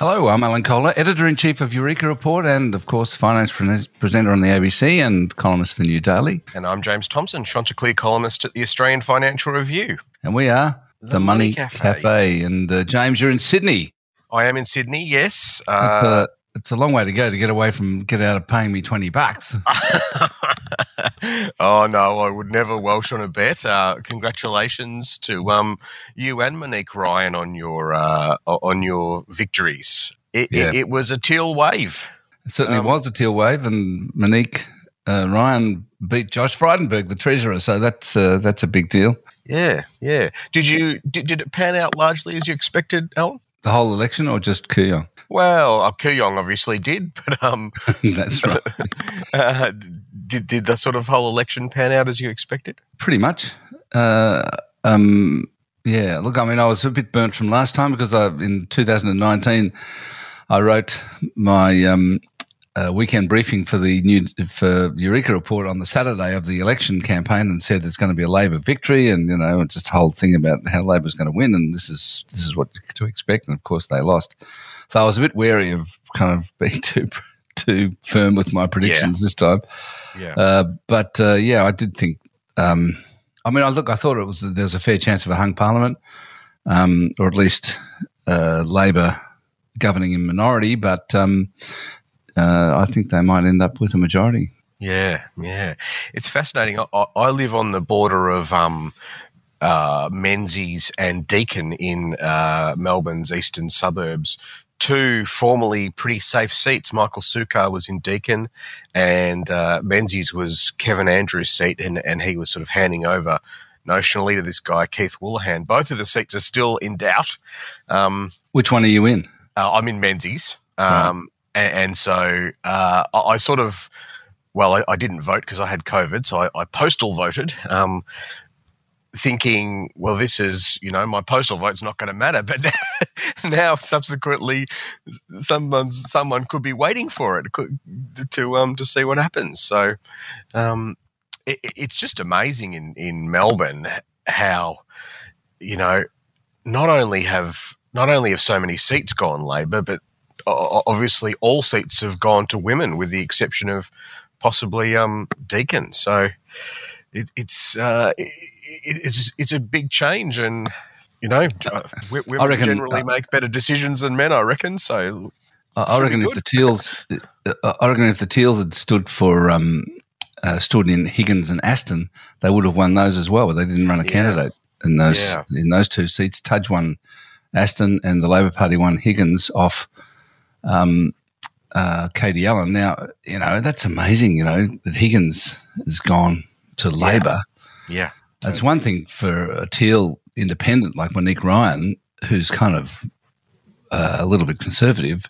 Hello, I'm Alan Kohler, editor in chief of Eureka Report, and of course, finance pre- presenter on the ABC and columnist for New Daily. And I'm James Thomson, Chanticleer columnist at the Australian Financial Review. And we are the, the Money, Money Cafe. Cafe. And uh, James, you're in Sydney. I am in Sydney. Yes. Uh, it's a long way to go to get away from get out of paying me 20 bucks. oh no, I would never welsh on a bet. Uh, congratulations to um, you and Monique Ryan on your uh, on your victories. It, yeah. it, it, was a teal wave. It certainly um, was a teal wave, and Monique uh, Ryan beat Josh Frydenberg, the treasurer. So that's uh, that's a big deal. Yeah, yeah. Did you did, did it pan out largely as you expected, Alan? The whole election, or just Kooyong? Well, uh, Kooyong obviously did, but um, that's right. uh, did did the sort of whole election pan out as you expected? Pretty much. Uh, um, yeah. Look, I mean, I was a bit burnt from last time because I, in 2019 I wrote my um, uh, weekend briefing for the new for Eureka report on the Saturday of the election campaign and said it's going to be a Labor victory and you know just a whole thing about how Labor's going to win and this is this is what to expect and of course they lost. So I was a bit wary of kind of being too too firm with my predictions yeah. this time. Yeah. Uh, but uh, yeah, I did think. Um, I mean, I look. I thought it was there was a fair chance of a hung parliament, um, or at least uh, Labor governing in minority. But um, uh, I think they might end up with a majority. Yeah, yeah, it's fascinating. I, I live on the border of um, uh, Menzies and Deakin in uh, Melbourne's eastern suburbs, two formerly pretty safe seats. Michael Sukkar was in Deakin, and uh, Menzies was Kevin Andrews' seat, and, and he was sort of handing over notionally to this guy Keith Wolahan. Both of the seats are still in doubt. Um, Which one are you in? Uh, I'm in Menzies, um, right. And, and, so uh, I, I, sort of. Well, I, I didn't vote because I had COVID, so I, I postal voted. Um, thinking, well, this is, you know, my postal vote's not going to matter. But now, subsequently, someone someone could be waiting for it to um to see what happens. So, um, it, it's just amazing in in Melbourne how, you know, not only have not only have so many seats gone Labor, but obviously all seats have gone to women, with the exception of possibly um, Deakin. So it, it's uh, it, it's it's a big change, and you know, uh, women reckon, generally uh, make better decisions than men. I reckon. So I, I reckon if the Teals, uh, I reckon if the Teals had stood for um, uh, stood in Higgins and Aston, they would have won those as well. But they didn't run a yeah. candidate in those yeah. in those two seats. Tudge won Aston, and the Labor Party won Higgins off. Um, uh, Katie Allen. Now, you know, that's amazing, you know, that Higgins has gone to Labor. Yeah. yeah. It's one thing for a teal independent like Monique Ryan, who's kind of uh, a little bit conservative.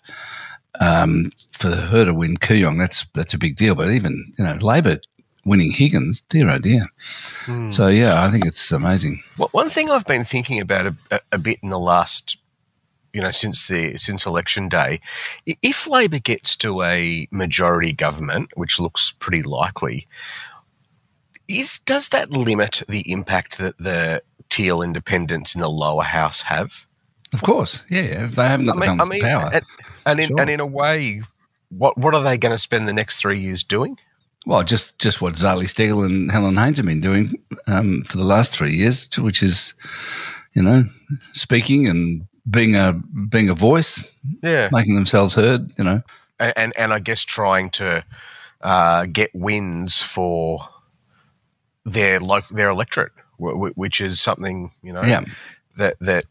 Um, for her to win Kooyong, that's that's a big deal. But even you know Labor winning Higgins, dear oh dear. Mm. So yeah, I think it's amazing. Well, one thing I've been thinking about a, a, bit in the last, you know, since the since election day, if Labor gets to a majority government, which looks pretty likely, is does that limit the impact that the teal independents in the lower house have? Of course, yeah. If they haven't got I mean, the I mean, power, and, and in, sure. and in a way, what what are they going to spend the next three years doing? Well, just just what Zali Steggall and Helen Haines have been doing um, for the last three years, which is, you know, speaking and being a being a voice, yeah, making themselves heard, you know, and and, and I guess trying to uh, get wins for their lo- their electorate, which is something you know yeah. that that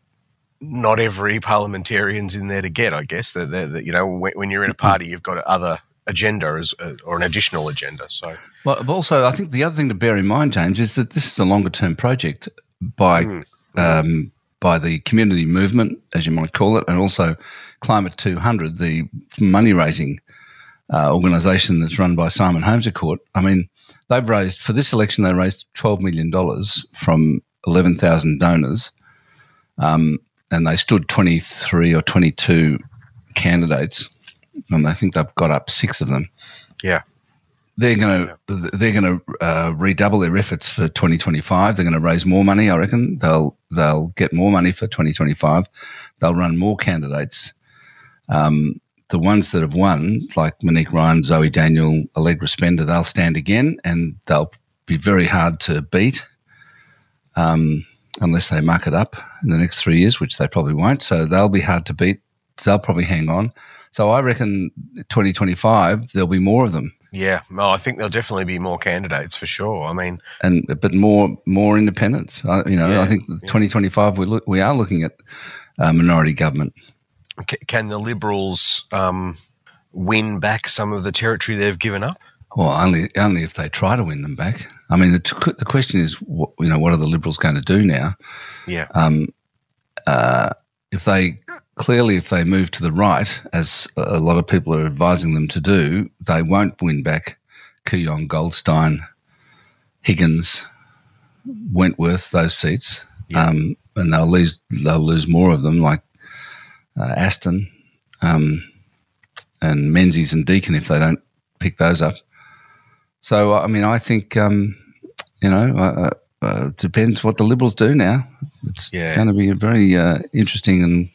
not every parliamentarian's in there to get. I guess that, that, you know when, when, you're in a party, you've got other agenda as uh, or an additional agenda. So, well, also I think the other thing to bear in mind, James, is that this is a longer term project by mm. um, by the community movement, as you might call it, and also Climate 200, the money raising uh, organisation that's run by Simon Holmes-A-Court. I mean, they've raised for this election. They raised twelve million dollars from eleven thousand donors, um, and they stood twenty three or twenty two candidates, and I think they've got up six of them. Yeah, they're going to they're going to uh, redouble their efforts for 2025. They're going to raise more money. I reckon they'll they'll get more money for 2025. They'll run more candidates. Um, the ones that have won, like Monique Ryan, Zoe Daniel, Allegra Spender, they'll stand again and they'll be very hard to beat um, unless they muck it up in the next three years, which they probably won't. So they'll be hard to beat. They'll probably hang on. So I reckon 2025, there'll be more of them. Yeah, well, I think there'll definitely be more candidates for sure. I mean, and but more more independents. I, you know, yeah, I think yeah. 2025 we look, we are looking at uh, minority government. C- can the Liberals um, win back some of the territory they've given up? Well, only only if they try to win them back. I mean, the, the question is, what, you know, what are the Liberals going to do now? Yeah. Um, uh, if they clearly, if they move to the right, as a lot of people are advising them to do, they won't win back Kooyong, Goldstein, Higgins, Wentworth, those seats, yeah. um, and they'll lose they'll lose more of them, like uh, Aston um, and Menzies and Deakin, if they don't pick those up. So, I mean, I think um, you know, uh, uh, depends what the Liberals do now. It's yeah. going to be a very uh, interesting and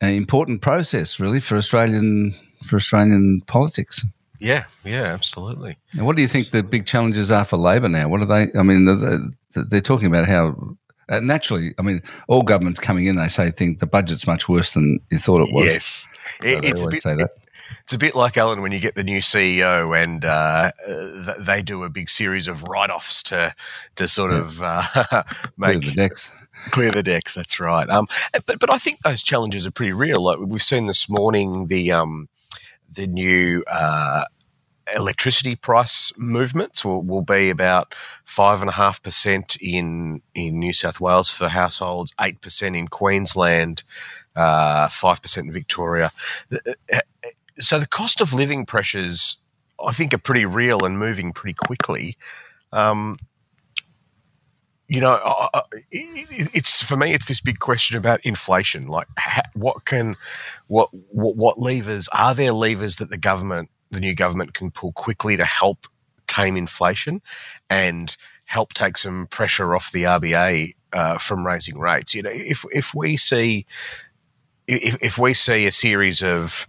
important process, really, for Australian for Australian politics. Yeah, yeah, absolutely. And what do you think the big challenges are for Labor now? What are they? I mean, they're, they're talking about how uh, naturally, I mean, all governments coming in, they say think the budget's much worse than you thought it was. Yes, it, it's a bit. It, it's a bit like Alan when you get the new CEO and uh, they do a big series of write-offs to to sort yeah. of uh, make the decks. Clear the decks. That's right. Um, but but I think those challenges are pretty real. Like we've seen this morning, the um, the new uh, electricity price movements will, will be about five and a half percent in in New South Wales for households, eight percent in Queensland, uh, five uh, percent in Victoria. Uh, so the cost of living pressures, I think, are pretty real and moving pretty quickly. Um, you know, it's for me. It's this big question about inflation. Like, what can, what, what, what levers are there? Levers that the government, the new government, can pull quickly to help tame inflation and help take some pressure off the RBA uh, from raising rates. You know, if if we see if, if we see a series of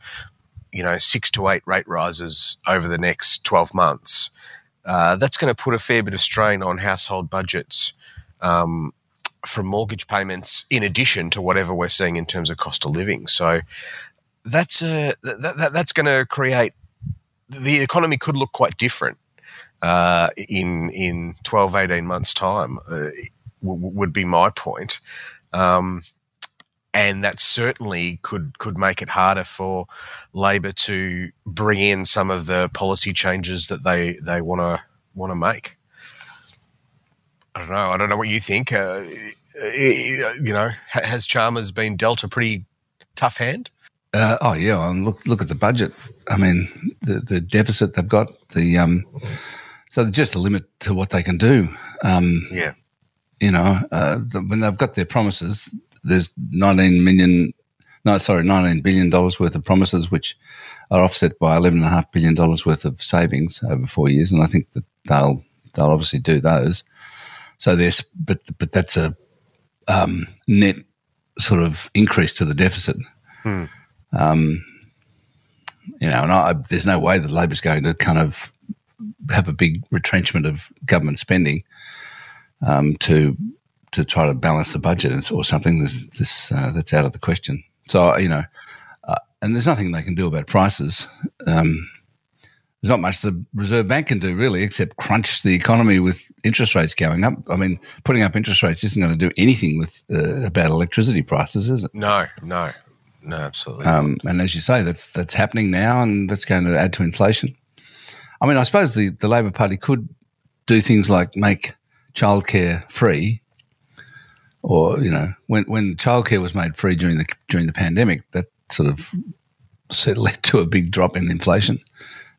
you know six to eight rate rises over the next 12 months, uh, that's going to put a fair bit of strain on household budgets um, from mortgage payments, in addition to whatever we're seeing in terms of cost of living. So that's a that, that, that's going to create the economy could look quite different uh, in in 12, 18 months' time. Uh, w- would be my point. Um, and that certainly could could make it harder for Labor to bring in some of the policy changes that they they want to want to make. I don't know. I don't know what you think. Uh, you know, has Chalmers been dealt a pretty tough hand? Uh, oh yeah, and look look at the budget. I mean, the the deficit they've got. The um, so there's just a limit to what they can do. Um, yeah, you know, uh, when they've got their promises, there's 19 million, no, sorry, 19 billion dollars worth of promises, which are offset by 11.5 billion dollars worth of savings over four years, and I think that they'll they'll obviously do those. So there's, but but that's a um, net sort of increase to the deficit. Hmm. Um, you know, and I, there's no way that Labor's going to kind of have a big retrenchment of government spending um, to to try to balance the budget or something. This, this uh, that's out of the question. So you know, uh, and there's nothing they can do about prices. Um, there's not much the Reserve Bank can do really, except crunch the economy with interest rates going up. I mean, putting up interest rates isn't going to do anything with uh, about electricity prices, is it? No, no, no, absolutely. Um, and as you say, that's that's happening now, and that's going to add to inflation. I mean, I suppose the, the Labor Party could do things like make childcare free or you know, when when childcare was made free during the during the pandemic, that sort of led to a big drop in inflation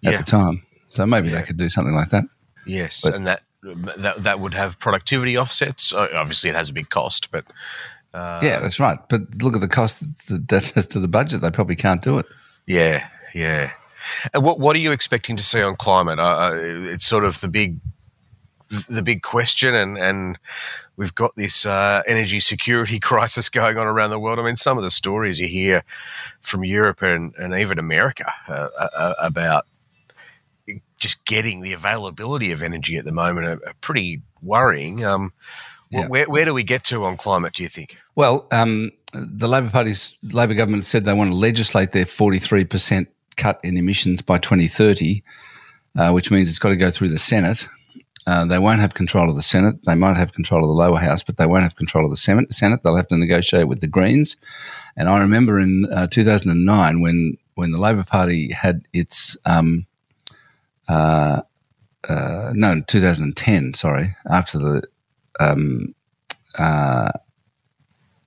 at yeah. the time. So maybe yeah. they could do something like that. Yes, but, and that that that would have productivity offsets. Obviously, it has a big cost, but uh, yeah, that's right. But look at the cost that has to the budget. They probably can't do it. Yeah, yeah. And what what are you expecting to see on climate? Uh, it's sort of the big the big question, and and we've got this uh, energy security crisis going on around the world. I mean, some of the stories you hear from Europe and, and even America uh, uh about just getting the availability of energy at the moment are, are pretty worrying. Um, yeah. where, where do we get to on climate, do you think? Well, um, the Labor Party's Labor government said they want to legislate their 43% cut in emissions by 2030, uh, which means it's got to go through the Senate. Uh, they won't have control of the Senate. They might have control of the lower house, but they won't have control of the Senate. Senate they'll have to negotiate with the Greens. And I remember in uh, 2009 when when the Labor Party had its um, uh, uh no 2010 sorry after the um, uh,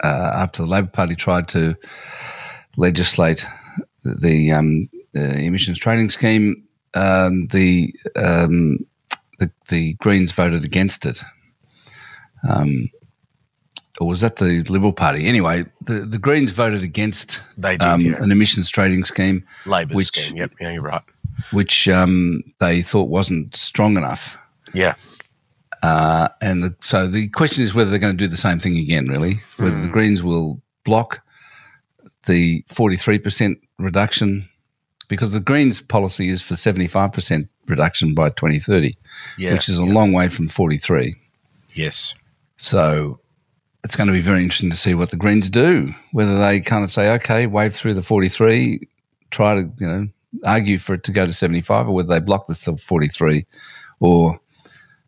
uh, after the Labor Party tried to legislate the, um, the emissions trading scheme, um, the, um, the, the Greens voted against it. Um, or was that the Liberal Party? Anyway, the, the Greens voted against they did, um, yeah. an emissions trading scheme. Which, scheme, yep, yeah, you're right. Which um, they thought wasn't strong enough. Yeah. Uh, and the, so the question is whether they're going to do the same thing again, really, whether mm. the. Greens will block the 43% reduction because the Greens policy is for 75% reduction by 2030, yeah, which is a yeah. long way from 43. Yes. So it's going to be very interesting to see what the Greens do, whether they kind of say, okay, wave through the 43, try to, you know, argue for it to go to 75, or whether they block this to 43 or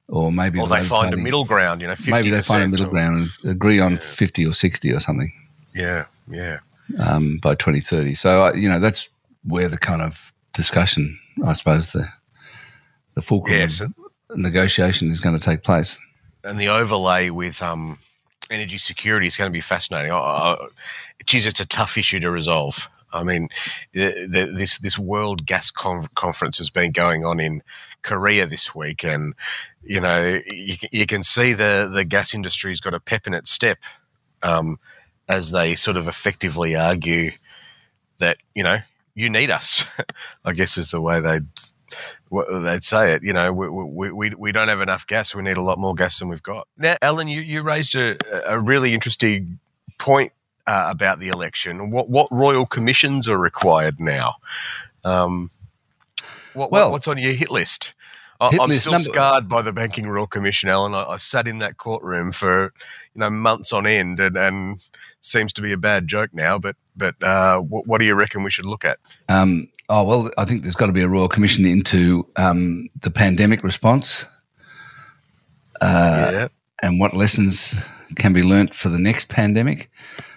or maybe or they find a middle ground. You know, maybe they find a middle or, ground and agree on yeah. fifty or sixty or something. Yeah, yeah. Um, by twenty thirty, so uh, you know that's where the kind of discussion, I suppose, the the full yes. negotiation is going to take place. And the overlay with um, energy security is going to be fascinating. I, I, geez, it's a tough issue to resolve. I mean, the, the, this this World Gas Conference has been going on in Korea this week, and you know you, you can see the the gas industry's got a pep in its step um, as they sort of effectively argue that you know you need us. I guess is the way they'd they'd say it. You know, we, we, we, we don't have enough gas. We need a lot more gas than we've got. Now, Alan, you, you raised a, a really interesting point uh, about the election. What what royal commissions are required now? Um, what, well, what's on your hit list? I, am still number- scarred by the Banking Royal Commission, Alan. I, I, sat in that courtroom for you know months on end, and, and seems to be a bad joke now. But but uh, what, what, do you reckon we should look at? Um, oh well, I think there's got to be a Royal Commission into um, the pandemic response. Uh, yeah. And what lessons can be learnt for the next pandemic?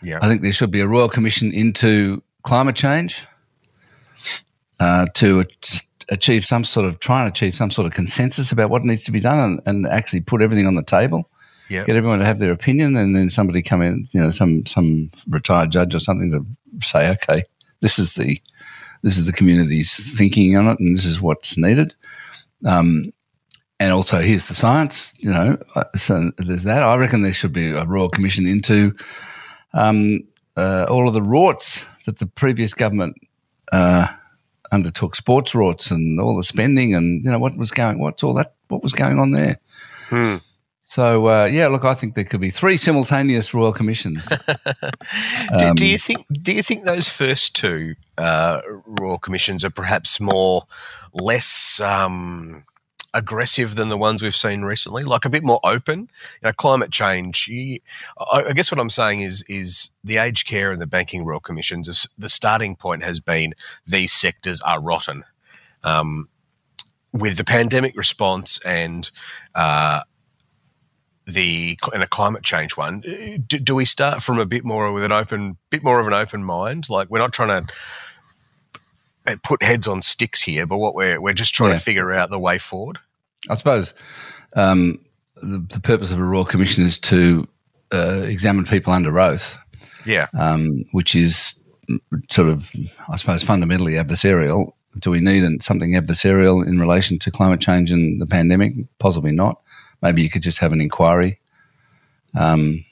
Yeah. I think there should be a Royal Commission into climate change uh, to achieve some sort of try and achieve some sort of consensus about what needs to be done and, and actually put everything on the table. Yep. Get everyone to have their opinion, and then somebody come in, you know, some some retired judge or something to say, okay, this is the this is the community's thinking on it, and this is what's needed. Um, and also, here's the science. You know, uh, so there's that. I reckon there should be a royal commission into um, uh, all of the rorts that the previous government uh, undertook sports rorts and all the spending and you know what was going what's all that what was going on there. Hmm. So uh, yeah, look, I think there could be three simultaneous royal commissions. um, do, do, you think? Do you think those first two uh, royal commissions are perhaps more less um, aggressive than the ones we've seen recently, like a bit more open. You know, climate change. You, I, I, guess what I'm saying is is the aged care and the banking royal commissions. The starting point has been these sectors are rotten. Um, with the pandemic response and uh, the and a climate change one, do, do, we start from a bit more with an open, bit more of an open mind? Like we're not trying to put heads on sticks here, but what we're we're just trying yeah. to figure out the way forward. I suppose um, the, the, purpose of a royal commission is to uh, examine people under oath. Yeah, um, which is sort of, I suppose, fundamentally adversarial. Do we need something adversarial in relation to climate change and the pandemic? Possibly not. Maybe you could just have an inquiry um,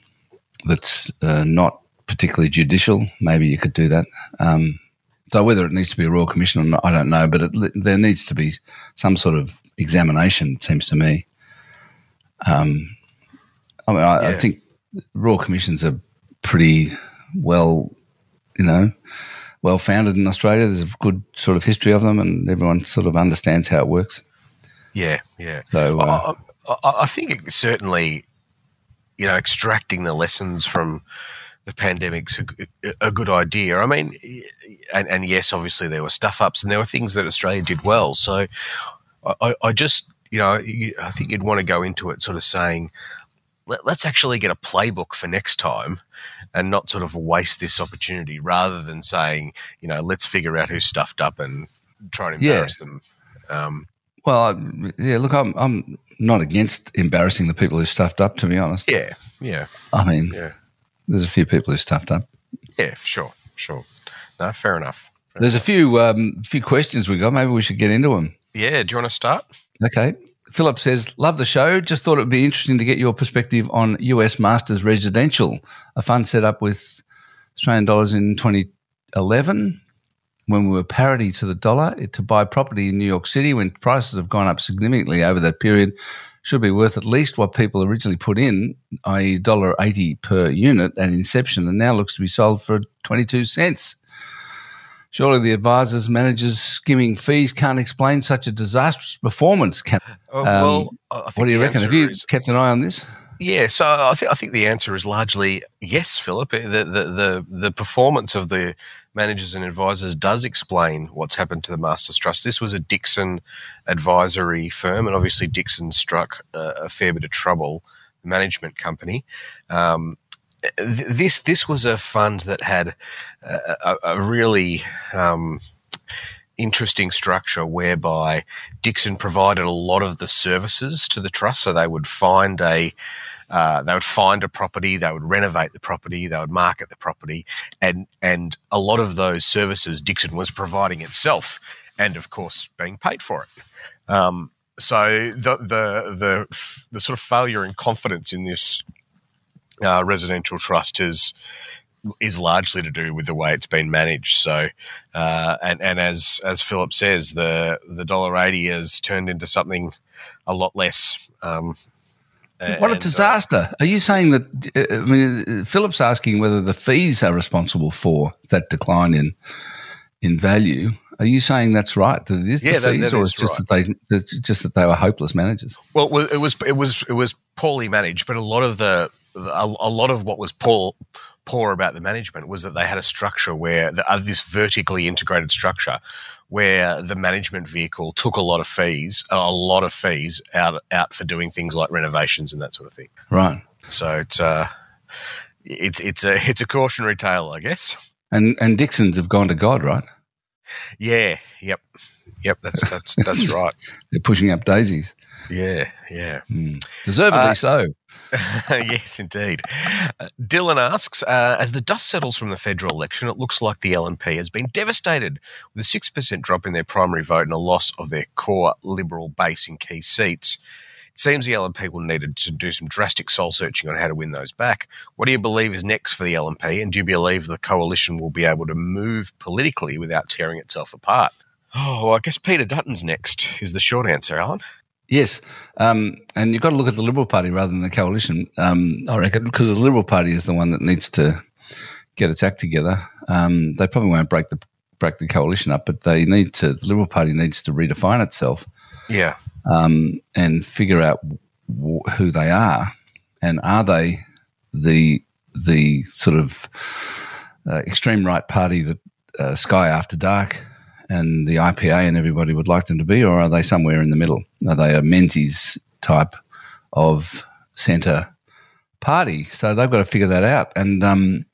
that's uh, not particularly judicial. Maybe you could do that. Um, so whether it needs to be a royal commission or not, I don't know, but it, there needs to be some sort of examination. It seems to me. Um, I mean, I, I think royal commissions are pretty well, you know, well founded in Australia. There's a good sort of history of them, and everyone sort of understands how it works. Yeah, yeah. So, uh, I, I, I think it certainly, you know, extracting the lessons from the pandemic's a good idea. I mean, and, and yes, obviously there were stuff ups and there were things that Australia did well. So I, I- just, you know, I think you'd want to go into it sort of saying, Let, let's actually get a playbook for next time and not sort of waste this opportunity rather than saying, you know, let's figure out who's stuffed up and try Yeah. embarrass them. Um, well, I, yeah. Look, I'm I'm not against embarrassing the people who stuffed up. To be honest, yeah, yeah. I mean, Yeah. There's a few people who stuffed up. Yeah, sure, sure. No, fair enough. There's a few um, few questions we got. Maybe we should get into them. Yeah, do you want to start? Okay. Philip says, Love the show. Just thought it would be interesting to get your perspective on US Masters Residential, a fund set up with Australian dollars in 2011 when we were parity to the dollar to buy property in New York City when prices have gone up significantly over that period. Should be worth at least what people originally put in, i.e., $1.80 per unit at inception, and now looks to be sold for 22 cents. Surely the advisors, managers skimming fees can't explain such a disastrous performance. Can, Oh, Um, well, I I think what do you reckon? Have you is- kept an eye on this? yeah, so I think I think the answer is largely yes, Philip. The, the the the performance of the managers and advisors does explain what's happened to the Masters Trust. This was a Dixon advisory firm, and obviously Dixon struck a, a fair bit of trouble. The management company. Um, th- this this was a fund that had a, a, really um, interesting structure whereby Dixon provided a lot of the services to the trust. So they would find a uh, they would find a property, they would renovate the property, they would market the property, and and a lot of those services Dixon was providing itself, and of course being paid for it. Um, so the the the the sort of failure in confidence in this uh, residential trust is is largely to do with the way it's been managed. So, uh, and and as as Philip says, the the dollar eighty has turned into something a lot less. Um, What a uh, disaster! Are you saying that? uh, I mean, uh, Philip's asking whether the fees are responsible for that decline in in value. Are you saying that's right? That it is Yeah, the fees, that or it's just right. that they just that they were hopeless managers? Well, it was- it was it was poorly managed, but a lot of the a, a lot of what was poor poor about the management was that they had a structure where the, uh, this vertically integrated structure where the management vehicle took a lot of fees, a lot of fees out out for doing things like renovations and that sort of thing. Right. So it's uh, it's it's a it's a cautionary tale, I guess. And and Dixons have gone to God, right? Yeah. Yep. Yep. That's that's that's right. They're pushing up daisies, Yeah. Yeah. deservedly Uh, so. yes, indeed. Uh, Dylan asks, uh, as the dust settles from the federal election, it looks like the LNP has been devastated with a 6% drop in their primary vote and a loss of their core Liberal base in key seats. It seems the LNP will need to do some drastic soul searching on how to win those back. What do you believe is next for the LNP, and do you believe the coalition will be able to move politically without tearing itself apart? Oh, well, I guess Peter Dutton's next is the short answer, Alan. Yes, um, and you've got to look at the Liberal Party rather than the coalition. Um, I reckon because the Liberal Party is the one that needs to get its act together. Um, they probably won't break the break the coalition up, but they need to. The Liberal Party needs to redefine itself Yeah. um, and figure out w- who they are, and are they the the sort of uh, extreme right party that uh, Sky After Dark and the IPA and everybody would like them to be, or are they somewhere in the middle? Are they a Menzies type of centre party? So they've got to figure that out. And um,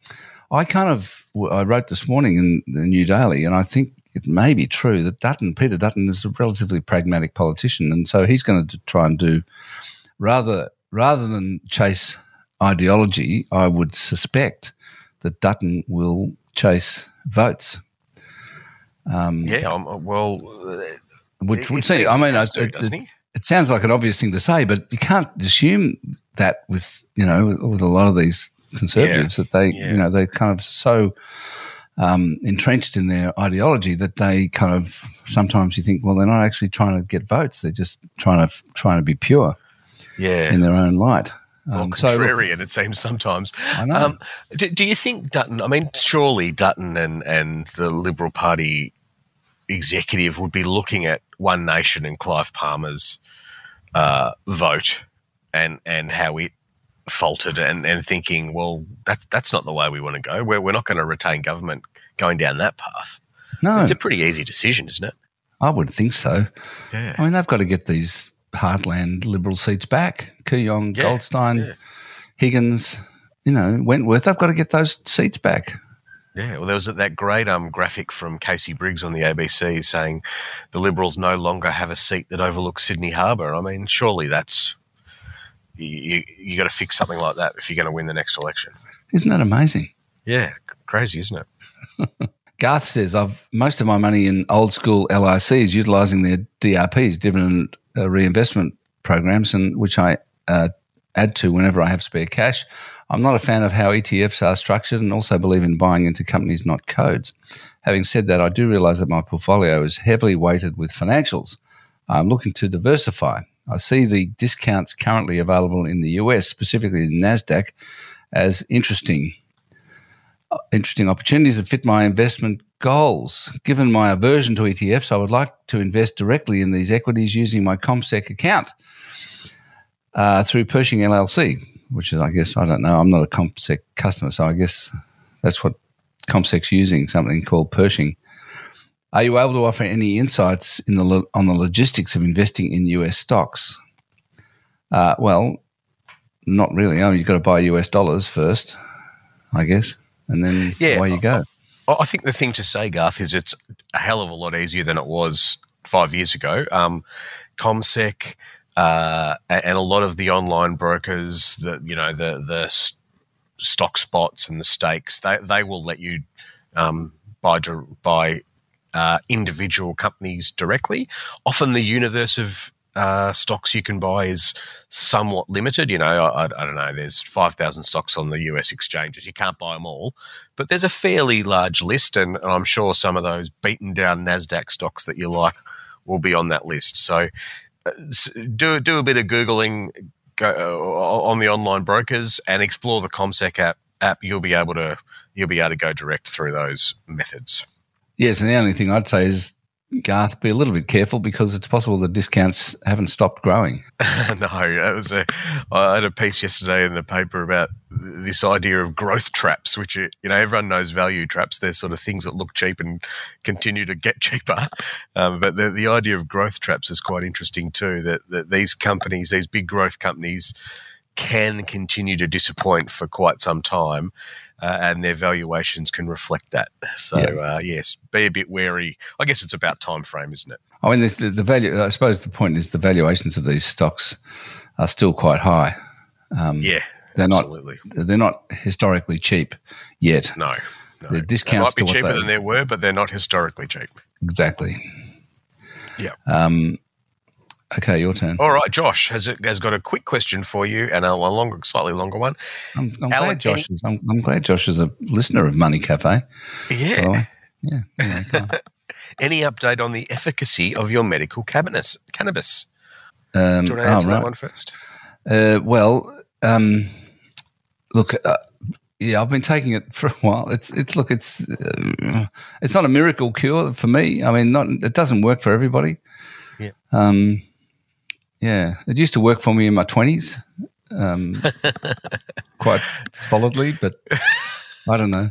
I kind of I wrote this morning in the New Daily, and I think it may be true that Dutton, Peter Dutton, is a relatively pragmatic politician, and so he's going to try and do rather rather than chase ideology. I would suspect that Dutton will chase votes. Um, Yeah. Um, well, which It- would seem. I mean, it, to, it, it sounds like an obvious thing to say, but you can't assume that with you know with, with a lot of these conservatives that they Yeah. you know they're kind of so um, entrenched in their ideology that they kind of sometimes you think well they're not actually trying to get votes they're just trying to trying to be pure. Yeah. in their own right. Well, Um, so contrarian, it seems sometimes. I know. Um, do, do you think Dutton? I mean, surely Dutton and and the Liberal Party executive would be looking at One Nation and Clive Palmer's uh, vote and and how it faltered and, and thinking, well, that's that's not the way we want to go. We're we're not going to retain government going down that path. no, It's a pretty easy decision, isn't it? I wouldn't think so. Yeah. I mean, they've got to get these heartland Liberal seats back. Kooyong, Yeah, Goldstein, yeah. Higgins, you know, Wentworth. They've got to get those seats back. Yeah, well, there was that great um, graphic from Casey Briggs on the ABC saying the Liberals no longer have a seat that overlooks Sydney Harbour. I mean, surely that's you, you, you got to fix something like that if you're going to win the next election. Isn't that amazing? Yeah, crazy, isn't it? Garth says, I've most of my money in old school LICs utilising their DRPs, dividend uh, reinvestment programs, and which I uh, add to whenever I have spare cash. I'm not a fan of how ETFs are structured and also believe in buying into companies, not codes. Having said that, I do realise that my portfolio is heavily weighted with financials. I'm looking to diversify. I see the discounts currently available in the US, specifically in NASDAQ, as interesting interesting opportunities that fit my investment goals. Given my aversion to ETFs, I would like to invest directly in these equities using my CommSec account uh, through Pershing LLC, which is, I guess, I don't know. I'm not a CommSec customer, so I guess that's what CommSec's using, something called Pershing. Are you able to offer any insights in the lo- on the logistics of investing in US stocks? Uh, well, not really. Oh, you've got to buy US dollars first, I guess, and then Yeah. away you go. I think the thing to say, Garth, is it's a hell of a lot easier than it was five years ago. Um, CommSec uh, and a lot of the online brokers, the you know the the stock spots and the stakes, they they will let you um, buy buy uh, individual companies directly. Often the universe of uh, stocks you can buy is somewhat limited. You know, I, I don't know. There's five thousand stocks on the US exchanges. You can't buy them all, but there's a fairly large list, and, and I'm sure some of those beaten down Nasdaq stocks that you like will be on that list. So uh, do do a bit of googling go, uh, on the online brokers and explore the CommSec app. App you'll be able to you'll be able to go direct through those methods. Yes, and the only thing I'd say is, Garth, be a little bit careful because it's possible the discounts haven't stopped growing. no, it was a. I had a piece yesterday in the paper about this idea of growth traps, which you know everyone knows value traps. They're sort of things that look cheap and continue to get cheaper. Um, but the, the idea of growth traps is quite interesting too. That that these companies, these big growth companies, can continue to disappoint for quite some time. Uh, and their valuations can reflect that. So Yeah. uh, yes, be a bit wary. I guess it's about time frame, isn't it? I mean, the, the value. I suppose the point is the valuations of these stocks are still quite high. Um, Yeah, they're not. absolutely. They're not historically cheap yet. No, no. The They discounts might be to cheaper they- than they were, but they're not historically cheap. Exactly. Yeah. Um, okay, your turn. All right, Josh has has got a quick question for you and a, a longer, slightly longer one. I'm, I'm glad Josh is. I'm, I'm glad Josh is a listener of Money Cafe. Yeah. Yeah. anyway. Any update on the efficacy of your medical cannabis? Cannabis. Um, Do you want to oh, answer that one first? Uh, well, um, look, uh, yeah, I've been taking it for a while. It's it's look, it's uh, it's not a miracle cure for me. I mean, not it doesn't work for everybody. Yeah. Um, yeah, it used to work for me in my twenties, um, quite solidly, but I don't know.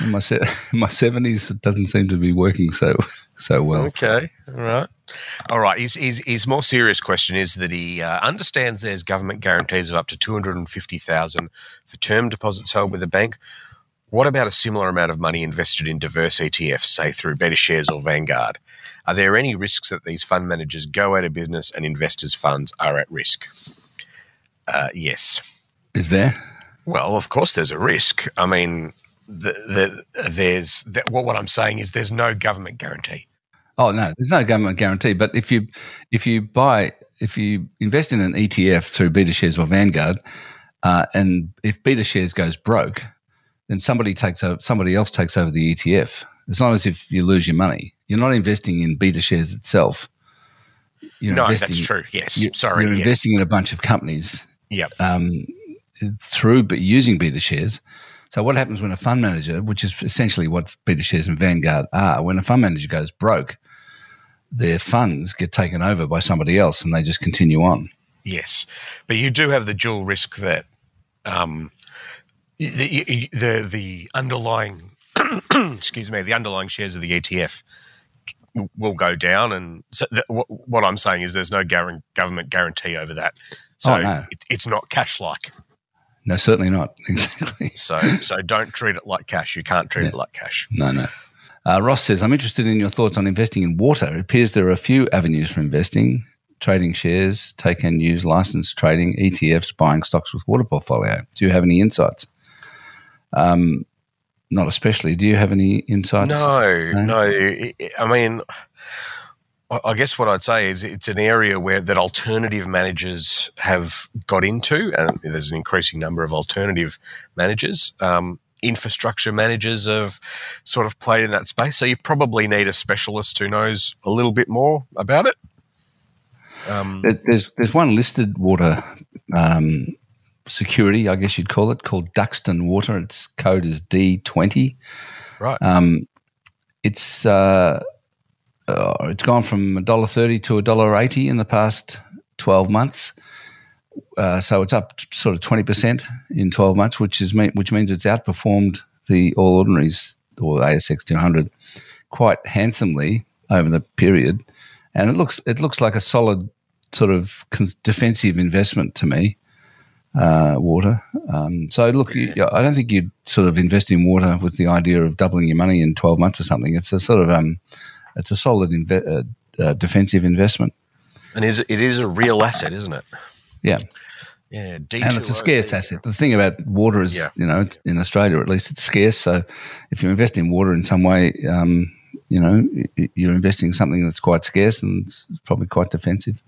In my se- in my seventies, it doesn't seem to be working so so well. Okay. All right. All right. His, his, his more serious question is that he uh, understands there's government guarantees of up to 250000 for term deposits held with a bank. What about a similar amount of money invested in diverse ETFs, say through Beta Shares or Vanguard? Are there any risks that these fund managers go out of business and investors' funds are at risk? Uh, yes. Is there? Well, of course, there's a risk. I mean, the, the, there's the, what what I'm saying is there's no government guarantee. Oh no, there's no government guarantee. But if you if you buy if you invest in an ETF through Beta Shares or Vanguard, uh, and if Beta Shares goes broke, then somebody takes over. Somebody else takes over the ETF. It's not as if you lose your money. You're not investing in Beta Shares itself. you're no, investing, that's true. Yes, you, sorry. you're yes. investing in a bunch of companies Yep. um, through but using beta shares. So what happens when a fund manager, which is essentially what beta shares and Vanguard are, when a fund manager goes broke, their funds get taken over by somebody else and they just continue on. Yes, but you do have the dual risk that um, the, the the underlying excuse me the underlying shares of the ETF will go down, and so the, what, what I'm saying is there's no guaran- government guarantee over that, so Oh, no. it, it's not cash like. No, certainly not. Exactly. So so don't treat it like cash. You can't treat it like cash. No, no. Uh, Ross says, I'm interested in your thoughts on investing in water. It appears there are a few avenues for investing trading shares, take and use licensed trading, ETFs, buying stocks with water portfolio. Do you have any insights? Um, not especially. Do you have any insights? No, No? I mean, I I guess what I'd say is it's an area where that alternative managers have got into, and there's an increasing number of alternative managers. Um, infrastructure managers have sort of played in that space, so you probably need a specialist who knows a little bit more about it. Um, There's there's one listed water um, security, I guess you'd call it, called Duxton Water. Its code is D2O. right. Um, it's uh, uh, it's gone from $1.30 to $1.80 in the past 12 months. Uh, so it's up t- sort of 20% in 12 months, which is mean, which means it's outperformed the All Ordinaries or ASX 200 quite handsomely over the period. And it looks it looks like a solid sort of defensive investment to me. Uh, water. Um, so look, you, I don't think you'd sort of invest in water with the idea of doubling your money in twelve months or something. It's a sort of um, it's a solid inve- uh, uh, defensive investment. and is it is a real asset, isn't it? Yeah, Yeah, and it's a D2O. scarce asset. The thing about water is, Yeah. you know, it's, in Australia at least, it's scarce. So if you invest in water in some way, um, you know, you're investing in something that's quite scarce and it's probably quite defensive.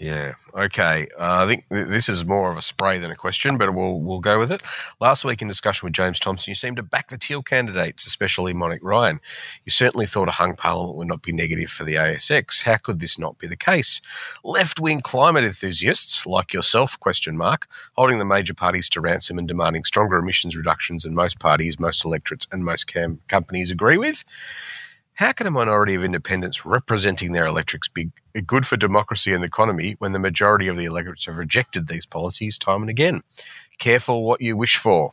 Yeah. Okay. Uh, I think th- this is more of a spray than a question, but we'll we'll go with it. Last week in discussion with James Thomson, you seemed to back the Teal candidates, especially Monique Ryan. You certainly thought a hung parliament would not be negative for the ASX. How could this not be the case? Left wing climate enthusiasts like yourself, question mark, holding the major parties to ransom and demanding stronger emissions reductions than most parties, most electorates, and most cam- companies agree with. How can a minority of independents representing their electorates be good for democracy and the economy when the majority of the electorates have rejected these policies time and again? Careful what you wish for.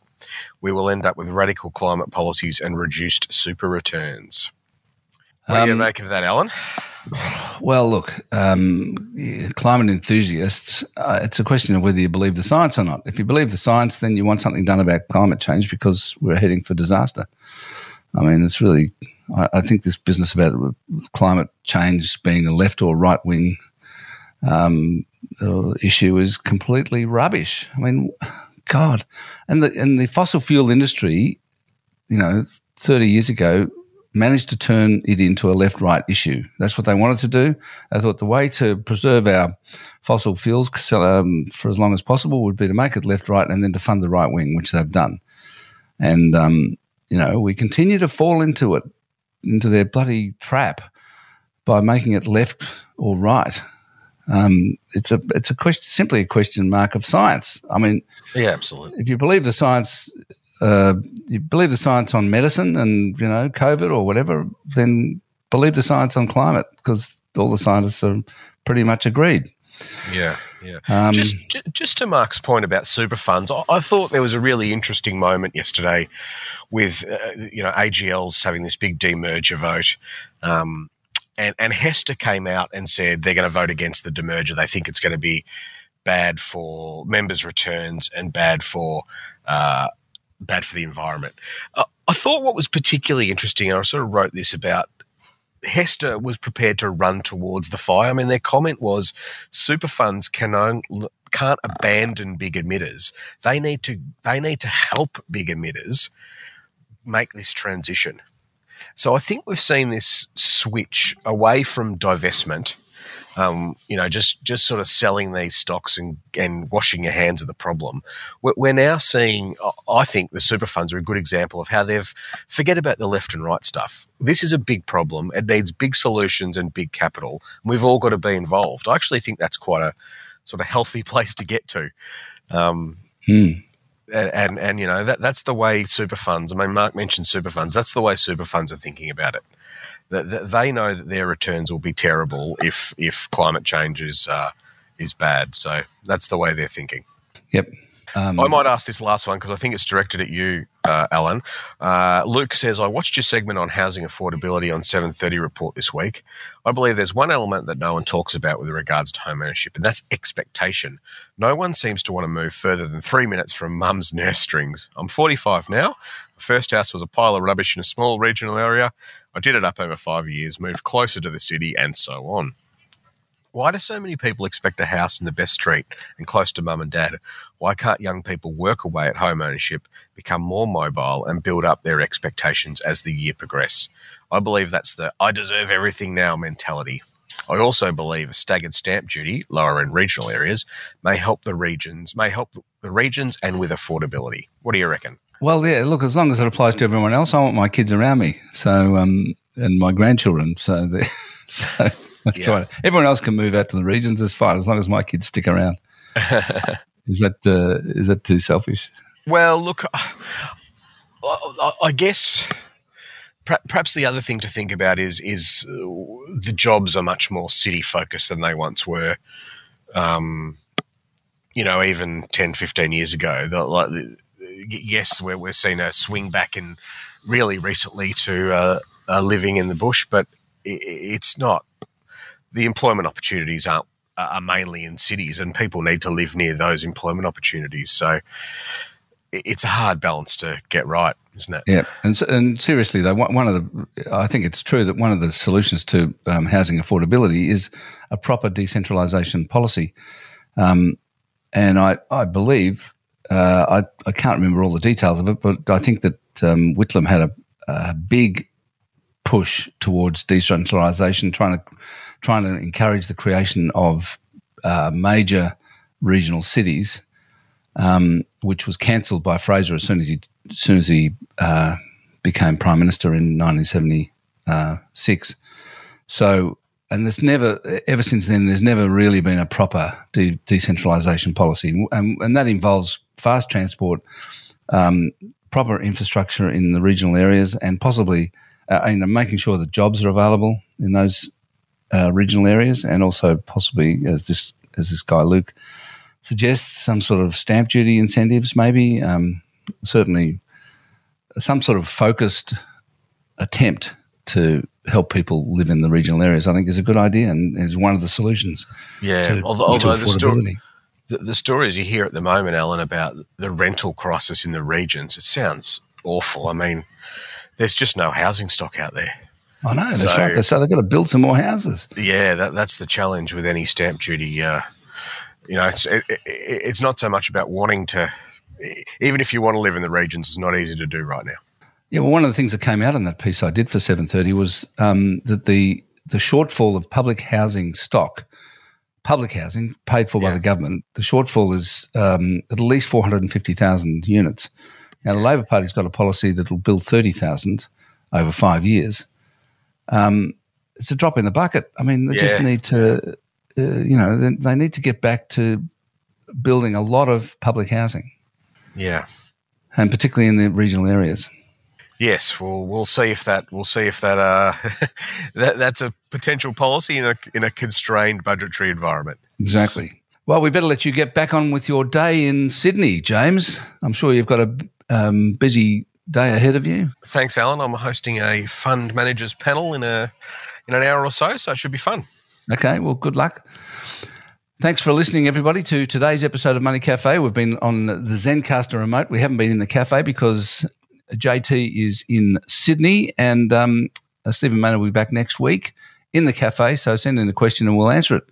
We will end up with radical climate policies and reduced super returns. What do you Um, make of that, Alan? Well, look, um, climate enthusiasts, uh, it's a question of whether you believe the science or not. If you believe the science, then you want something done about climate change because we're heading for disaster. I mean, it's really, I, I think this business about climate change being a left or right wing um, uh, issue is completely rubbish. I mean, God, and the and the fossil fuel industry, you know, thirty years ago managed to turn it into a left right issue. That's what they wanted to do. They thought the way to preserve our fossil fuels um, for as long as possible would be to make it left right and then to fund the right wing, which they've done. And, um, you know, we continue to fall into it, into their bloody trap by making it left or right. Um, it's a it's a question, simply a question mark of science. I mean, Yeah, absolutely. if you believe the science, uh, you believe the science on medicine and you know COVID or whatever, then believe the science on climate because all the scientists are pretty much agreed. Yeah, yeah. Um, just, ju- just to Mark's point about super funds, I, I thought there was a really interesting moment yesterday with uh, you know AGL's having this big demerger vote, um, and and HESTA came out and said they're going to vote against the demerger. They think it's going to be bad for members' returns and bad for uh, bad for the environment. Uh, I thought what was particularly interesting, and I sort of wrote this about HESTA was prepared to run towards the fire. I mean, their comment was super funds can on, can't abandon big emitters. They need to they need to help big emitters make this transition. So I think we've seen this switch away from divestment um, you know, just just sort of selling these stocks and, and washing your hands of the problem. We're, we're now seeing, I think the super funds are a good example of how they've forget about the left and right stuff. This is a big problem. It needs big solutions and big capital. We've all got to be involved. I actually think that's quite a sort of healthy place to get to. Um, hmm. and, and, and you know that that's the way super funds. I mean, Mark mentioned super funds. That's the way super funds are thinking about it that they know that their returns will be terrible if if climate change is uh, is bad. So that's the way they're thinking. Yep. Um, I might ask this last one because I think it's directed at you, uh, Alan. Uh, Luke says, "I watched your segment on housing affordability on 7:30 report this week. I believe there's one element that no one talks about with regards to home ownership, and that's expectation. No one seems to want to move further than three minutes from mum's nurse strings. I'm 45 now. My first house was a pile of rubbish in a small regional area. I did it up over five years, moved closer to the city, and so on. Why do so many people expect a house in the best street and close to mum and dad? Why can't young people work away at home ownership, become more mobile, and build up their expectations as the year progress? I believe that's the I deserve everything now mentality. I also believe a staggered stamp duty, lower in regional areas, may help the regions, may help the regions and with affordability. What do you reckon? Well, yeah. Look, as long as it applies to everyone else, I want my kids around me. So, um, and my grandchildren. So, so yeah. Everyone else can move out to the regions. It's fine as long as my kids stick around. is that uh, is that too selfish? Well, look, I guess perhaps the other thing to think about is is uh, the jobs are much more city focused than they once were. Um, you know, even 10, 15 years ago, the, like, yes, we're, we're seeing a swing back in really recently to uh, uh, living in the bush, but it, it's not. The employment opportunities aren't are mainly in cities, and people need to live near those employment opportunities. So it's a hard balance to get right, isn't it? Yeah, and and seriously though, one of the I think it's true that one of the solutions to um, housing affordability is a proper decentralisation policy, um, and I I believe uh, I, I can't remember all the details of it, but I think that um, Whitlam had a, a, big push towards decentralisation, trying to trying to encourage the creation of uh, major regional cities, um, which was cancelled by Fraser as soon as he as soon as he uh, became prime minister in 1976. So and there's never ever since then there's never really been a proper de- decentralization policy and, and, that involves fast transport um, proper infrastructure in the regional areas and possibly uh, you know, making sure that jobs are available in those uh, regional areas and also possibly as this as this guy Luke suggests some sort of stamp duty incentives maybe um, certainly some sort of focused attempt to help people live in the regional areas, I think is a good idea and is one of the solutions. Yeah, to, although, although the, story, the, the, stories you hear at the moment, Alan, about the rental crisis in the regions, it sounds awful. I mean, there's just no housing stock out there. I know, that's so, right. So they've got to build some more houses. Yeah, that, that's the challenge with any stamp duty. Uh, you know, it's, it, it, it's not so much about wanting to, even if you want to live in the regions, it's not easy to do right now. Yeah, well, one of the things that came out in that piece I did for 730 was um, that the the shortfall of public housing stock, public housing paid for yeah. by the government, the shortfall is um, at least 450,000 units. Now, the Labor Party's got a policy that will build 30,000 over five years. Um, it's a drop in the bucket. I mean, they yeah. just need to, uh, you know, they, they need to get back to building a lot of public housing. Yeah. And particularly in the regional areas. Yes, we'll we'll see if that we'll see if that uh that that's a potential policy in a in a constrained budgetary environment. Exactly. Well, we better let you get back on with your day in Sydney, James. I'm sure you've got a um, busy day ahead of you. Thanks, Alan. I'm hosting a fund managers panel in a in an hour or so, so it should be fun. Okay. Well, good luck. Thanks for listening, everybody, to today's episode of Money Cafe. We've been on the Zencastr remote. We haven't been in the cafe because JT is in Sydney, and um, uh, Stephen Maynard will be back next week in the cafe. So send in a question and we'll answer it.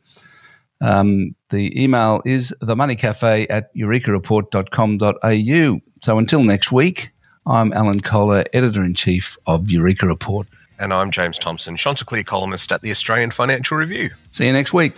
Um, the email is themoneycafe at eurekareport.com.au. So until next week, I'm Alan Kohler, editor in chief of Eureka Report. And I'm James Thomson, Chanticleer columnist at the Australian Financial Review. See you next week.